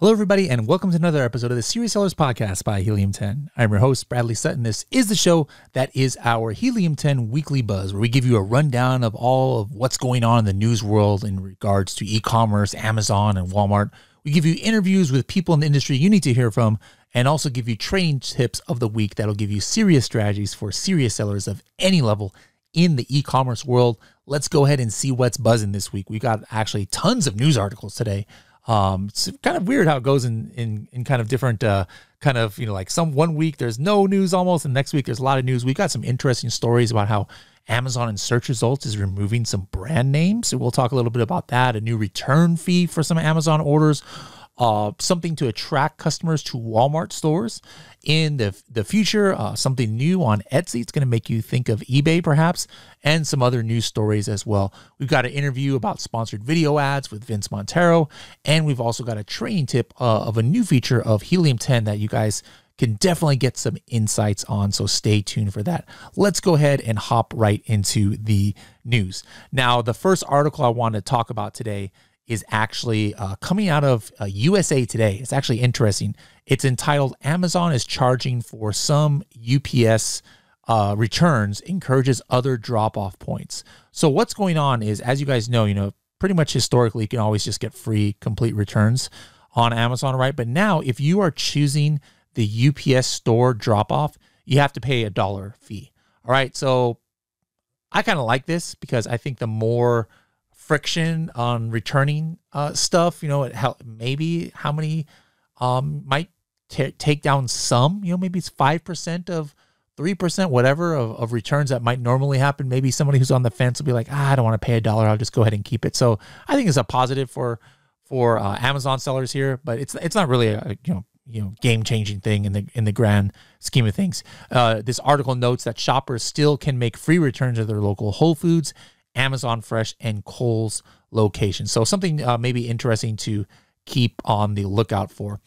Hello, everybody, and welcome to another episode of the Serious Sellers Podcast by Helium 10. I'm your host, Bradley Sutton. This is the show that is our Helium 10 weekly buzz, where we give you a rundown of all of what's going on in the news world in regards to e commerce, Amazon, and Walmart. We give you interviews with people in the industry you need to hear from, and also give you training tips of the week that'll give you serious strategies for serious sellers of any level in the e commerce world. Let's go ahead and see what's buzzing this week. We got actually tons of news articles today. Um, it's kind of weird how it goes in in in kind of different uh, kind of you know like some one week there's no news almost, and next week there's a lot of news. We got some interesting stories about how Amazon in search results is removing some brand names. So we'll talk a little bit about that. A new return fee for some Amazon orders uh, something to attract customers to Walmart stores in the, the future, uh, something new on Etsy. It's going to make you think of eBay perhaps, and some other news stories as well. We've got an interview about sponsored video ads with Vince Montero, and we've also got a training tip uh, of a new feature of Helium 10 that you guys can definitely get some insights on. So stay tuned for that. Let's go ahead and hop right into the news. Now, the first article I want to talk about today is actually uh, coming out of uh, USA Today. It's actually interesting. It's entitled Amazon is charging for some UPS uh, returns encourages other drop off points. So what's going on is, as you guys know, you know, pretty much historically, you can always just get free complete returns on Amazon, right? But now, if you are choosing the UPS store drop off, you have to pay a dollar fee. All right. So I kind of like this because I think the more friction on returning uh, stuff. You know, how maybe how many um, might t- take down some. You know, maybe it's five percent of three percent, whatever of, of returns that might normally happen. Maybe somebody who's on the fence will be like, ah, I don't want to pay a dollar. I'll just go ahead and keep it. So I think it's a positive for for uh, Amazon sellers here, but it's it's not really a you know you know game changing thing in the in the grand scheme of things. Uh, this article notes that shoppers still can make free returns at their local Whole Foods Amazon Fresh, and Kohl's locations. So something uh, maybe interesting to keep on the lookout for.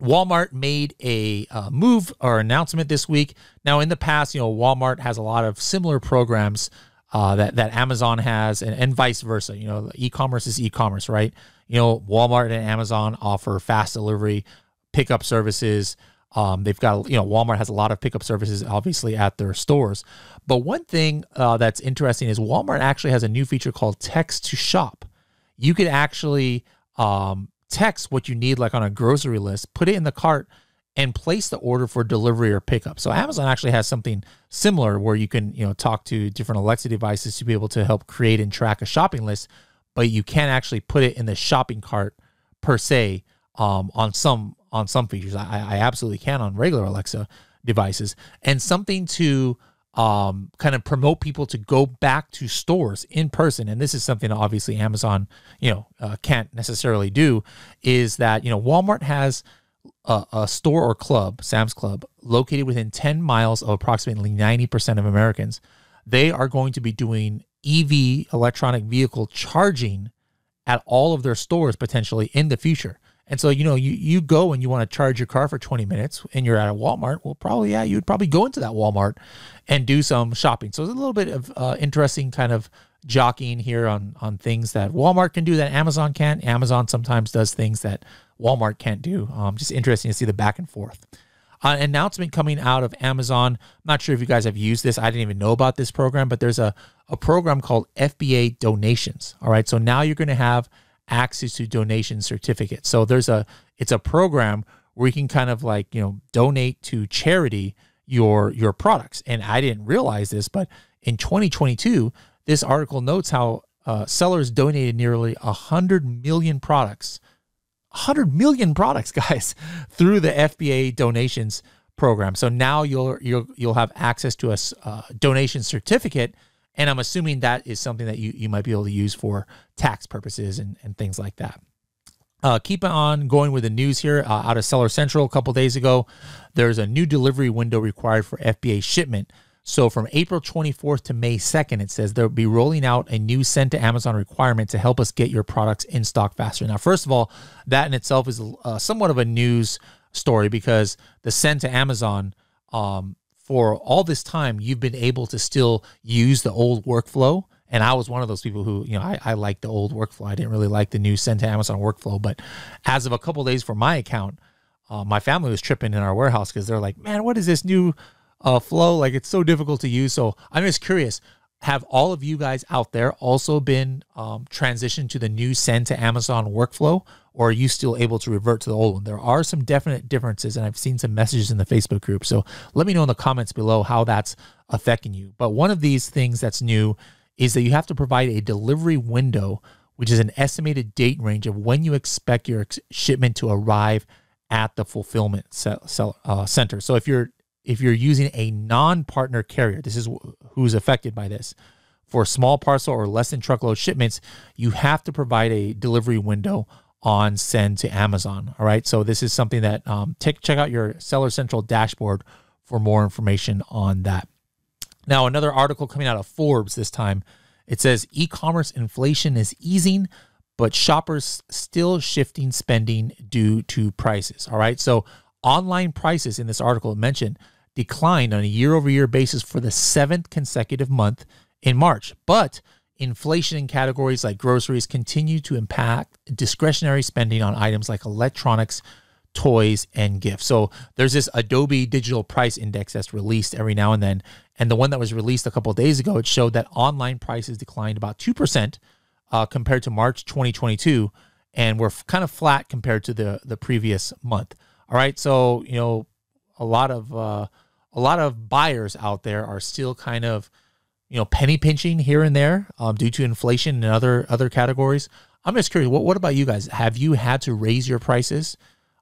Walmart made a uh, move or announcement this week. Now, in the past, you know, Walmart has a lot of similar programs uh, that that Amazon has, and, and vice versa. You know, e-commerce is e-commerce, right? You know, Walmart and Amazon offer fast delivery, pickup services. Um, they've got, you know, Walmart has a lot of pickup services, obviously, at their stores. But one thing uh, that's interesting is Walmart actually has a new feature called text to shop. You could actually um, text what you need, like on a grocery list, put it in the cart, and place the order for delivery or pickup. So Amazon actually has something similar where you can, you know, talk to different Alexa devices to be able to help create and track a shopping list, but you can't actually put it in the shopping cart per se um, on some on some features. I, I absolutely can on regular Alexa devices, and something to um, kind of promote people to go back to stores in person. And this is something obviously Amazon, you know, uh, can't necessarily do. Is that you know Walmart has a, a, store or club, Sam's Club, located within 10 miles of approximately 90% of Americans. They are going to be doing EV electronic vehicle charging at all of their stores potentially in the future. And so, you know, you, you go and you want to charge your car for 20 minutes and you're at a Walmart. Well, probably, yeah, you would probably go into that Walmart and do some shopping. So it's a little bit of uh, interesting kind of jockeying here on, on things that Walmart can do that Amazon can't. Amazon sometimes does things that Walmart can't do. Um, just interesting to see the back and forth. Uh, an announcement coming out of Amazon. I'm not sure if you guys have used this. I didn't even know about this program, but there's a, a program called FBA donations. All right. So now you're going to have access to donation certificates. So there's a it's a program where you can kind of like, you know, donate to charity your your products. And I didn't realize this, but in 2022, this article notes how uh, sellers donated nearly 100 million products 100 million products guys through the FBA donations program. So now you'll you'll you'll have access to a uh, donation certificate and I'm assuming that is something that you, you might be able to use for tax purposes and, and things like that. Uh, keep on going with the news here uh, out of Seller Central a couple days ago. There's a new delivery window required for FBA shipment. So from April 24th to May 2nd, it says they'll be rolling out a new send to Amazon requirement to help us get your products in stock faster. Now, first of all, that in itself is uh, somewhat of a news story because the send to Amazon um, for all this time, you've been able to still use the old workflow And I was one of those people who, you know, I, I like the old workflow. I didn't really like the new send to Amazon workflow. But as of a couple of days for my account, uh, my family was tripping in our warehouse because they're like, man, what is this new uh, flow? Like it's so difficult to use. So I'm just curious. Have all of you guys out there also been um, transitioned to the new send to Amazon workflow, or are you still able to revert to the old one? There are some definite differences, and I've seen some messages in the Facebook group. So let me know in the comments below how that's affecting you. But one of these things that's new is that you have to provide a delivery window, which is an estimated date range of when you expect your shipment to arrive at the fulfillment uh, center. So if you're if you're using a non-partner carrier, this is who's affected by this. For small parcel or less than truckload shipments, you have to provide a delivery window on send to Amazon. All right. So this is something that um, take, check out your Seller Central dashboard for more information on that. Now, another article coming out of Forbes this time, it says e-commerce inflation is easing, but shoppers still shifting spending due to prices. All right. So online prices in this article mentioned declined on a year-over-year basis for the seventh consecutive month in March. But inflation in categories like groceries continue to impact discretionary spending on items like electronics, toys, and gifts. So there's this Adobe Digital Price Index that's released every now and then. And the one that was released a couple days ago, it showed that online prices declined about 2% uh, compared to March 2022. And we're kind of flat compared to the, the previous month. All right. So, you know, a lot of, uh, a lot of buyers out there are still kind of, you know, penny pinching here and there um, due to inflation and other other categories. I'm just curious. What, what about you guys? Have you had to raise your prices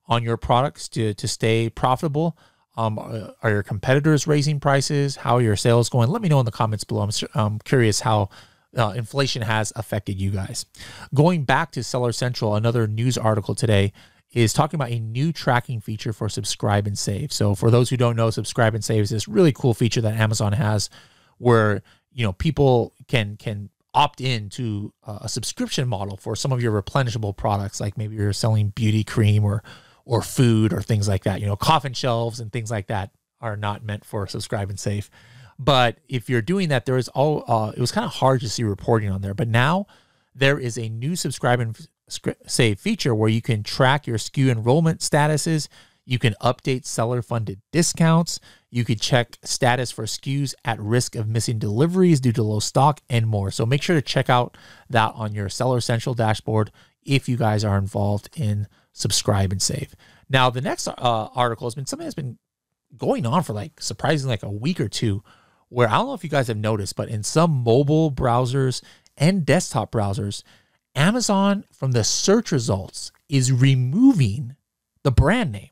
on your products to to stay profitable? Um, are your competitors raising prices? How are your sales going? Let me know in the comments below. I'm, I'm curious how uh, inflation has affected you guys. Going back to Seller Central, another news article today is talking about a new tracking feature for subscribe and save. So for those who don't know, subscribe and save is this really cool feature that Amazon has where you know people can can opt in to a subscription model for some of your replenishable products like maybe you're selling beauty cream or or food or things like that. You know coffin shelves and things like that are not meant for subscribe and save but if you're doing that there is all uh, it was kind of hard to see reporting on there. But now there is a new subscribe and save feature where you can track your SKU enrollment statuses you can update seller funded discounts. You could check status for SKUs at risk of missing deliveries due to low stock and more. So make sure to check out that on your Seller Central dashboard if you guys are involved in subscribe and save. Now, the next uh, article has been something that's been going on for like surprisingly like a week or two where I don't know if you guys have noticed, but in some mobile browsers and desktop browsers, Amazon from the search results is removing the brand name.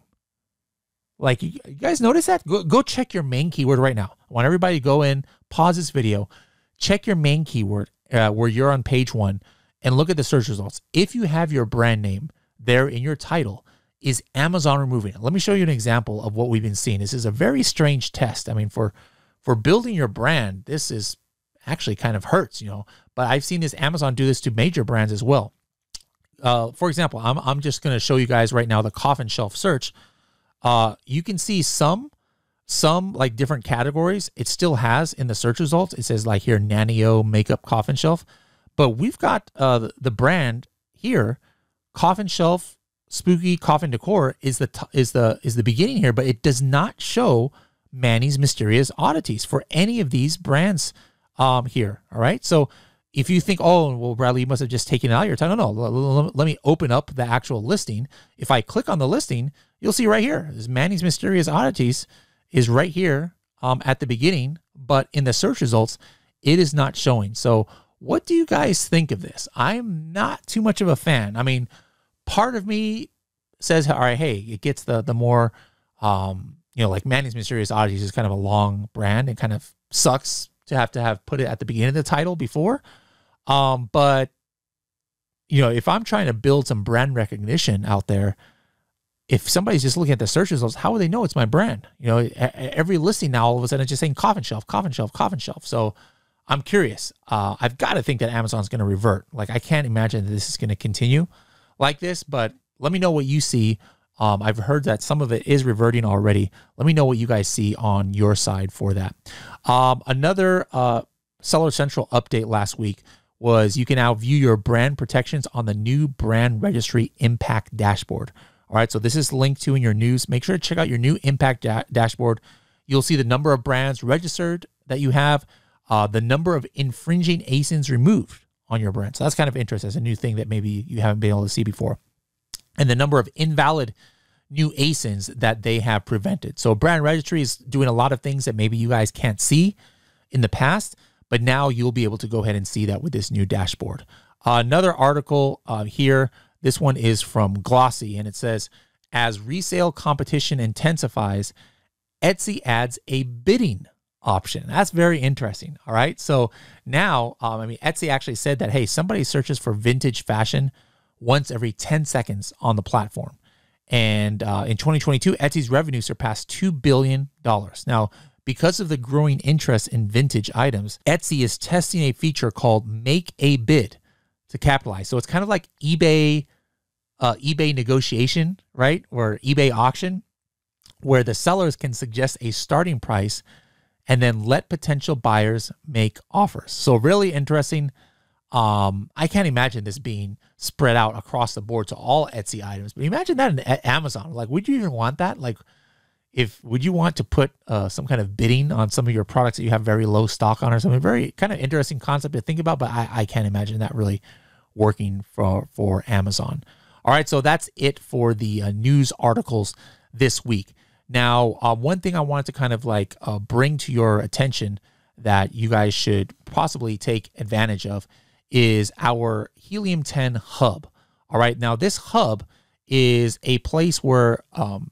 Like you, guys notice that? Go, go check your main keyword right now. I want everybody to go in, pause this video, check your main keyword uh, where you're on page one, and look at the search results. If you have your brand name there in your title, is Amazon removing it? Let me show you an example of what we've been seeing. This is a very strange test. I mean, for for building your brand, this is actually kind of hurts, you know. But I've seen this Amazon do this to major brands as well. Uh, for example, I'm I'm just going to show you guys right now the coffin shelf search uh, you can see some some like different categories. It still has in the search results it says like here nanio makeup coffin shelf. But we've got uh the brand here coffin shelf spooky coffin decor is the t- is the is the beginning here but it does not show manny's mysterious oddities for any of these brands um here all right? So if you think, oh, well, Bradley, you must have just taken out your time. No, no. Let me open up the actual listing. If I click on the listing, you'll see right here, this Manny's Mysterious Oddities is right here um, at the beginning, but in the search results, it is not showing. So, what do you guys think of this? I'm not too much of a fan. I mean, part of me says, all right, hey, it gets the the more, um, you know, like Manny's Mysterious Oddities is kind of a long brand. It kind of sucks to have to have put it at the beginning of the title before. Um, but you know, if I'm trying to build some brand recognition out there, if somebody's just looking at the search results, how would they know it's my brand? You know, every listing now all of a sudden it's just saying coffin shelf, coffin shelf, coffin shelf. So I'm curious. Uh, I've got to think that Amazon's going to revert. Like I can't imagine that this is going to continue like this. But let me know what you see. Um, I've heard that some of it is reverting already. Let me know what you guys see on your side for that. Um, another uh, Seller Central update last week was you can now view your brand protections on the new brand registry impact dashboard. All right, so this is linked to in your news. Make sure to check out your new impact da- dashboard. You'll see the number of brands registered that you have, uh, the number of infringing ASINs removed on your brand. So that's kind of interesting. It's a new thing that maybe you haven't been able to see before. And the number of invalid new ASINs that they have prevented. So brand registry is doing a lot of things that maybe you guys can't see in the past, but now you'll be able to go ahead and see that with this new dashboard. Uh, another article uh, here, this one is from Glossy, and it says, as resale competition intensifies, Etsy adds a bidding option. That's very interesting. All right. So now, um, I mean, Etsy actually said that, hey, somebody searches for vintage fashion once every 10 seconds on the platform. And uh, in 2022, Etsy's revenue surpassed $2 billion. Now, because of the growing interest in vintage items, Etsy is testing a feature called Make a Bid to capitalize. So it's kind of like eBay, uh, eBay negotiation, right? Or eBay auction, where the sellers can suggest a starting price and then let potential buyers make offers. So really interesting. Um, I can't imagine this being spread out across the board to all Etsy items. But imagine that in Amazon. Like, would you even want that? Like, if would you want to put uh, some kind of bidding on some of your products that you have very low stock on or something? Very kind of interesting concept to think about, but I, I can't imagine that really working for for Amazon. All right, so that's it for the uh, news articles this week. Now, uh, one thing I wanted to kind of like uh, bring to your attention that you guys should possibly take advantage of is our Helium 10 hub. All right. Now, this hub is a place where um,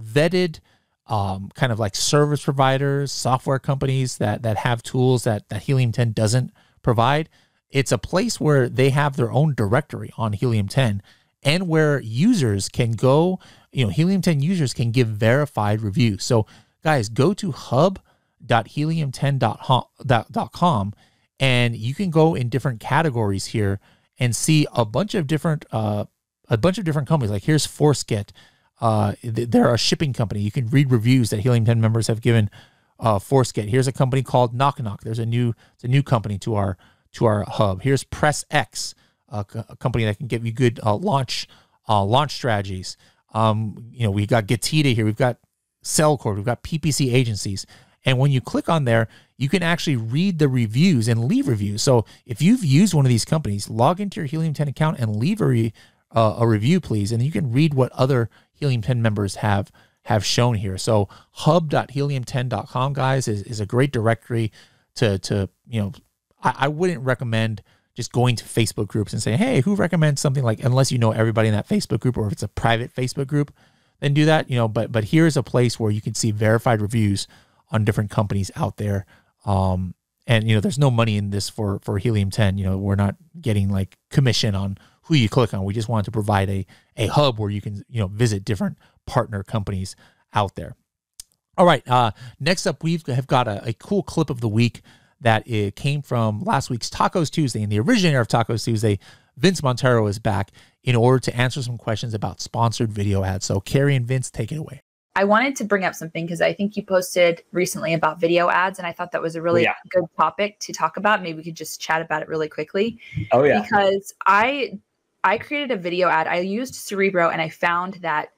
vetted um, kind of like service providers, software companies that that have tools that that Helium 10 doesn't provide. It's a place where they have their own directory on Helium 10 and where users can go, you know, Helium 10 users can give verified reviews. So, guys, go to hub.helium10.com and you can go in different categories here and see a bunch of different uh, a bunch of different companies. Like here's Forceget. Uh, they're a shipping company. You can read reviews that Helium 10 members have given uh, Forceget. Here's a company called Knock Knock. There's a new it's a new company to our to our hub. Here's Press X, a, a company that can give you good uh, launch uh, launch strategies. Um, you know, we got Getida here. We've got Cellcore. We've got PPC agencies. And when you click on there, you can actually read the reviews and leave reviews. So if you've used one of these companies, log into your Helium 10 account and leave a, re, uh, a review, please. And you can read what other Helium 10 members have have shown here. So hub.helium10.com, guys, is, is a great directory to, to you know, I, I wouldn't recommend just going to Facebook groups and saying, hey, who recommends something like, unless you know everybody in that Facebook group or if it's a private Facebook group, then do that, you know, but, but here's a place where you can see verified reviews on different companies out there. Um, and you know, there's no money in this for for Helium 10. You know, we're not getting like commission on who you click on. We just wanted to provide a a hub where you can you know visit different partner companies out there. All right. Uh, next up, we've have got a, a cool clip of the week that it came from last week's Tacos Tuesday. And the originator of Tacos Tuesday, Vince Montero, is back in order to answer some questions about sponsored video ads. So, Carrie and Vince, take it away. I wanted to bring up something because I think you posted recently about video ads, and I thought that was a really yeah. good topic to talk about. Maybe we could just chat about it really quickly. Oh yeah. Because I I created a video ad. I used Cerebro, and I found that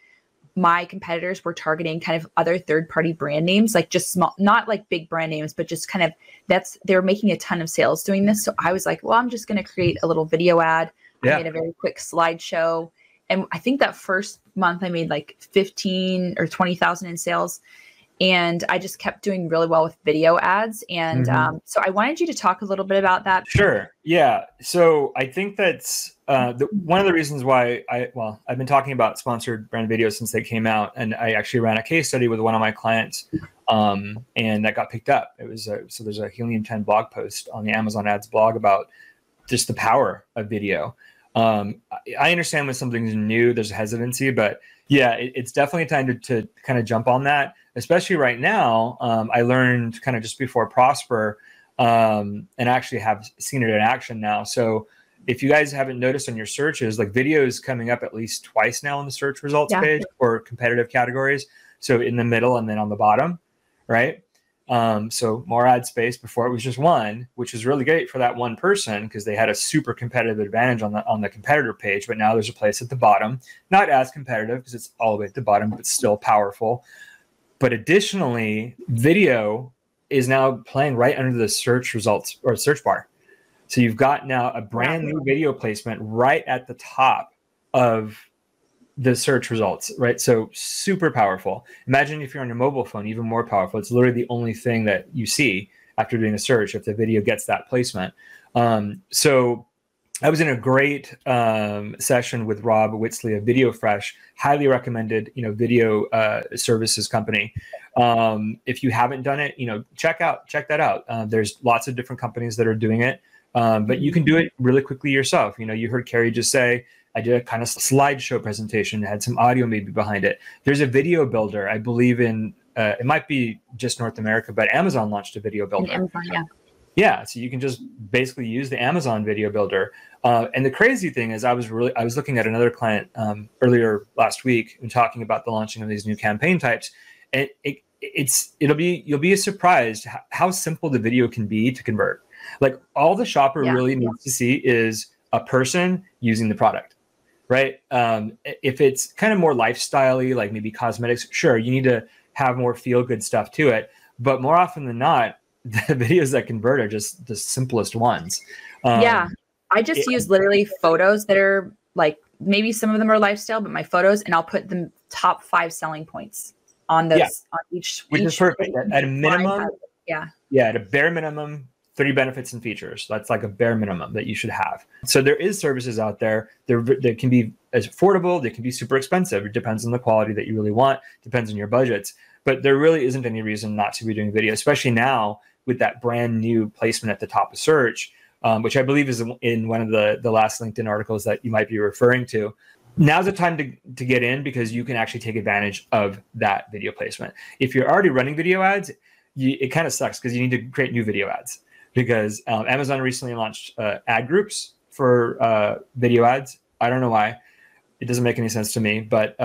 my competitors were targeting kind of other third party brand names, like just small, not like big brand names, but just kind of that's they were making a ton of sales doing this. So I was like, well, I'm just going to create a little video ad. Yeah. I made a very quick slideshow and I think that first month I made like 15 or 20,000 in sales. And I just kept doing really well with video ads. And mm-hmm. um, so I wanted you to talk a little bit about that. Sure. Yeah. So I think that's uh, the, one of the reasons why I, well, I've been talking about sponsored brand videos since they came out. And I actually ran a case study with one of my clients um, and that got picked up. It was a, so there's a Helium 10 blog post on the Amazon ads blog about just the power of video. Um, I understand when something's new, there's hesitancy, but yeah, it, it's definitely time to, to kind of jump on that, especially right now. Um, I learned kind of just before Prosper um, and actually have seen it in action now. So if you guys haven't noticed on your searches, like videos coming up at least twice now on the search results yeah. page for competitive categories. So in the middle and then on the bottom, right? Um, so more ad space before it was just one, which was really great for that one person because they had a super competitive advantage on the on the competitor page. But now there's a place at the bottom, not as competitive because it's all the way at the bottom, but still powerful. But additionally, video is now playing right under the search results or search bar. So you've got now a brand new video placement right at the top of the search results, right? So super powerful. Imagine if you're on your mobile phone, even more powerful. It's literally the only thing that you see after doing a search if the video gets that placement. Um, so I was in a great um, session with Rob Whitsley of Video Fresh, highly recommended, you know, video uh, services company. Um, if you haven't done it, you know, check out check that out. Uh, there's lots of different companies that are doing it, um, but you can do it really quickly yourself. You know, you heard Carrie just say, I did a kind of slideshow presentation, had some audio maybe behind it. There's a video builder, I believe in. Uh, it might be just North America, but Amazon launched a video builder. Amazon, yeah. Yeah, so you can just basically use the Amazon video builder. Uh, and the crazy thing is, I was really I was looking at another client um, earlier last week and talking about the launching of these new campaign types, and it, it's it'll be you'll be surprised how, simple the video can be to convert. Like all the shopper yeah. really needs to see is a person using the product right? Um, if it's kind of more lifestyley, like maybe cosmetics, sure, you need to have more feel good stuff to it. But more often than not, the videos that convert are just the simplest ones. Um, yeah, I just it, use literally photos that are like maybe some of them are lifestyle, but my photos, and I'll put the top five selling points on those yeah. on each. Which each, is perfect. At, at a minimum, yeah, yeah, at a bare minimum, 30 benefits and features. That's like a bare minimum that you should have. So there is services out there. There, there can be as affordable. They can be super expensive. It depends on the quality that you really want. Depends on your budgets. But there really isn't any reason not to be doing video, especially now with that brand new placement at the top of search, um, which I believe is in one of the the last LinkedIn articles that you might be referring to. Now's the time to, to get in because you can actually take advantage of that video placement. If you're already running video ads, you, it kind of sucks because you need to create new video ads because um, Amazon recently launched uh, ad groups for uh, video ads. I don't know why. It doesn't make any sense to me, but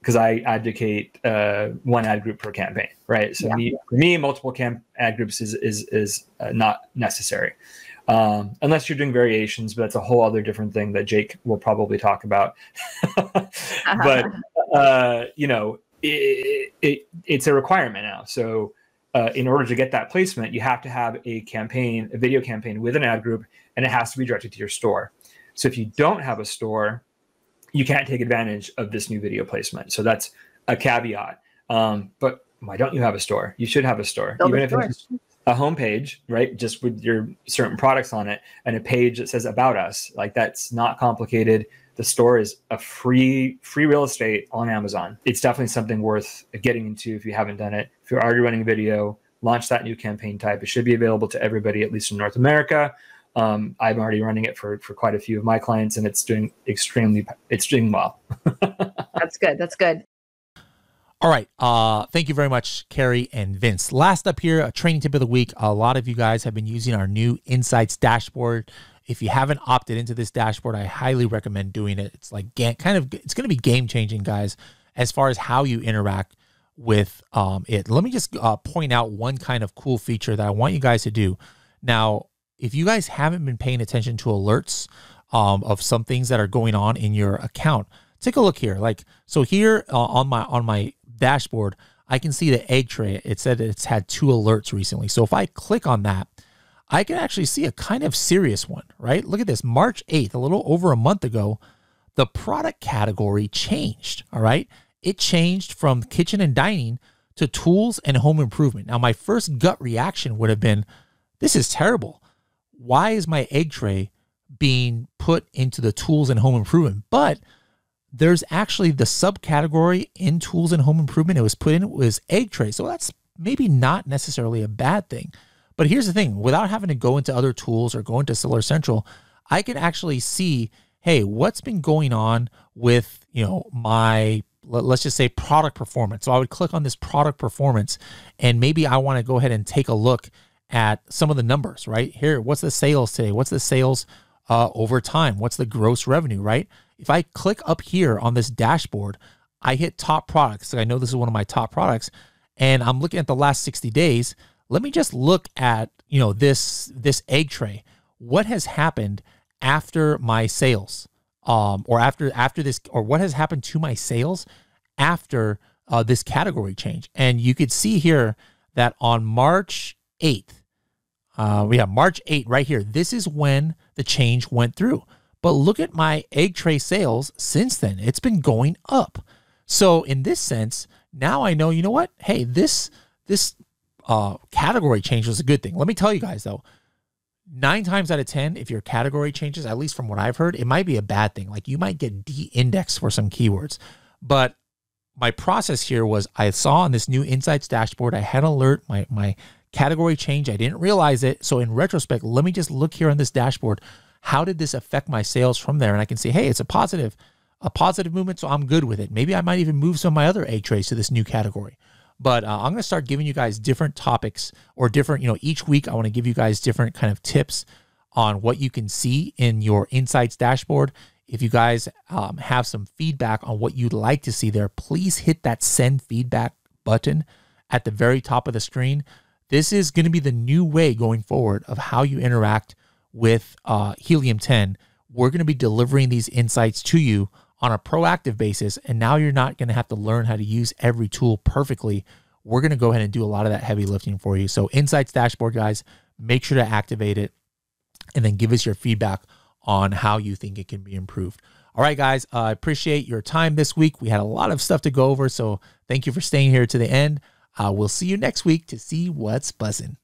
because I advocate uh, one ad group per campaign, right? So yeah. me, for me, multiple camp ad groups is is is uh, not necessary. Um, unless you're doing variations, but that's a whole other different thing that Jake will probably talk about. but uh, you know, it, it, it's a requirement now. So uh, in order to get that placement, you have to have a campaign, a video campaign with an ad group, and it has to be directed to your store. So if you don't have a store, you can't take advantage of this new video placement. So that's a caveat. Um, but why don't you have a store? You should have a store, Build even a if store. it's a homepage, right? Just with your certain products on it and a page that says about us. Like that's not complicated the store is a free free real estate on Amazon. It's definitely something worth getting into if you haven't done it. If you're already running a video, launch that new campaign type. It should be available to everybody, at least in North America. Um, I'm already running it for for quite a few of my clients, and it's doing extremely it's doing well. That's good. That's good. All right. Uh, thank you very much, Carrie and Vince. Last up here, a training tip of the week. A lot of you guys have been using our new Insights dashboard if you haven't opted into this dashboard, I highly recommend doing it. It's like kind of it's going to be game changing, guys, as far as how you interact with um, it. Let me just uh, point out one kind of cool feature that I want you guys to do. Now, if you guys haven't been paying attention to alerts um, of some things that are going on in your account, take a look here. Like so, here uh, on my on my dashboard, I can see the egg tray. It said it's had two alerts recently. So if I click on that I can actually see a kind of serious one, right? Look at this March 8th, a little over a month ago, the product category changed, all right? It changed from kitchen and dining to tools and home improvement. Now, my first gut reaction would have been this is terrible. Why is my egg tray being put into the tools and home improvement? But there's actually the subcategory in tools and home improvement it was put in was egg tray. So that's maybe not necessarily a bad thing. But here's the thing without having to go into other tools or go into Seller Central, I can actually see, hey, what's been going on with, you know, my let's just say product performance. So I would click on this product performance and maybe I want to go ahead and take a look at some of the numbers, right? Here, what's the sales today? What's the sales uh, over time? What's the gross revenue, right? If I click up here on this dashboard, I hit top products. I know this is one of my top products and I'm looking at the last 60 days let me just look at, you know, this this egg tray. What has happened after my sales? Um, or after after this or what has happened to my sales after uh, this category change. And you could see here that on March 8th, uh, we have March 8th right here. This is when the change went through. But look at my egg tray sales since then. It's been going up. So in this sense, now I know, you know what? Hey, this this uh, category change was a good thing. Let me tell you guys though, nine times out of 10, if your category changes, at least from what I've heard, it might be a bad thing. Like you might get de indexed for some keywords. But my process here was I saw on this new insights dashboard, I had alert, my, my category change. I didn't realize it. So in retrospect, let me just look here on this dashboard. How did this affect my sales from there? And I can say, hey, it's a positive, a positive movement. So I'm good with it. Maybe I might even move some of my other egg trays to this new category. But uh, I'm going to start giving you guys different topics or different, you know, each week I want to give you guys different kind of tips on what you can see in your insights dashboard. If you guys um, have some feedback on what you'd like to see there, please hit that send feedback button at the very top of the screen. This is going to be the new way going forward of how you interact with uh, Helium 10. We're going to be delivering these insights to you on a proactive basis. And now you're not going to have to learn how to use every tool perfectly. We're going to go ahead and do a lot of that heavy lifting for you. So, Insights Dashboard, guys, make sure to activate it and then give us your feedback on how you think it can be improved. All right, guys, uh, I appreciate your time this week. We had a lot of stuff to go over. So, thank you for staying here to the end. Uh, we'll see you next week to see what's buzzing.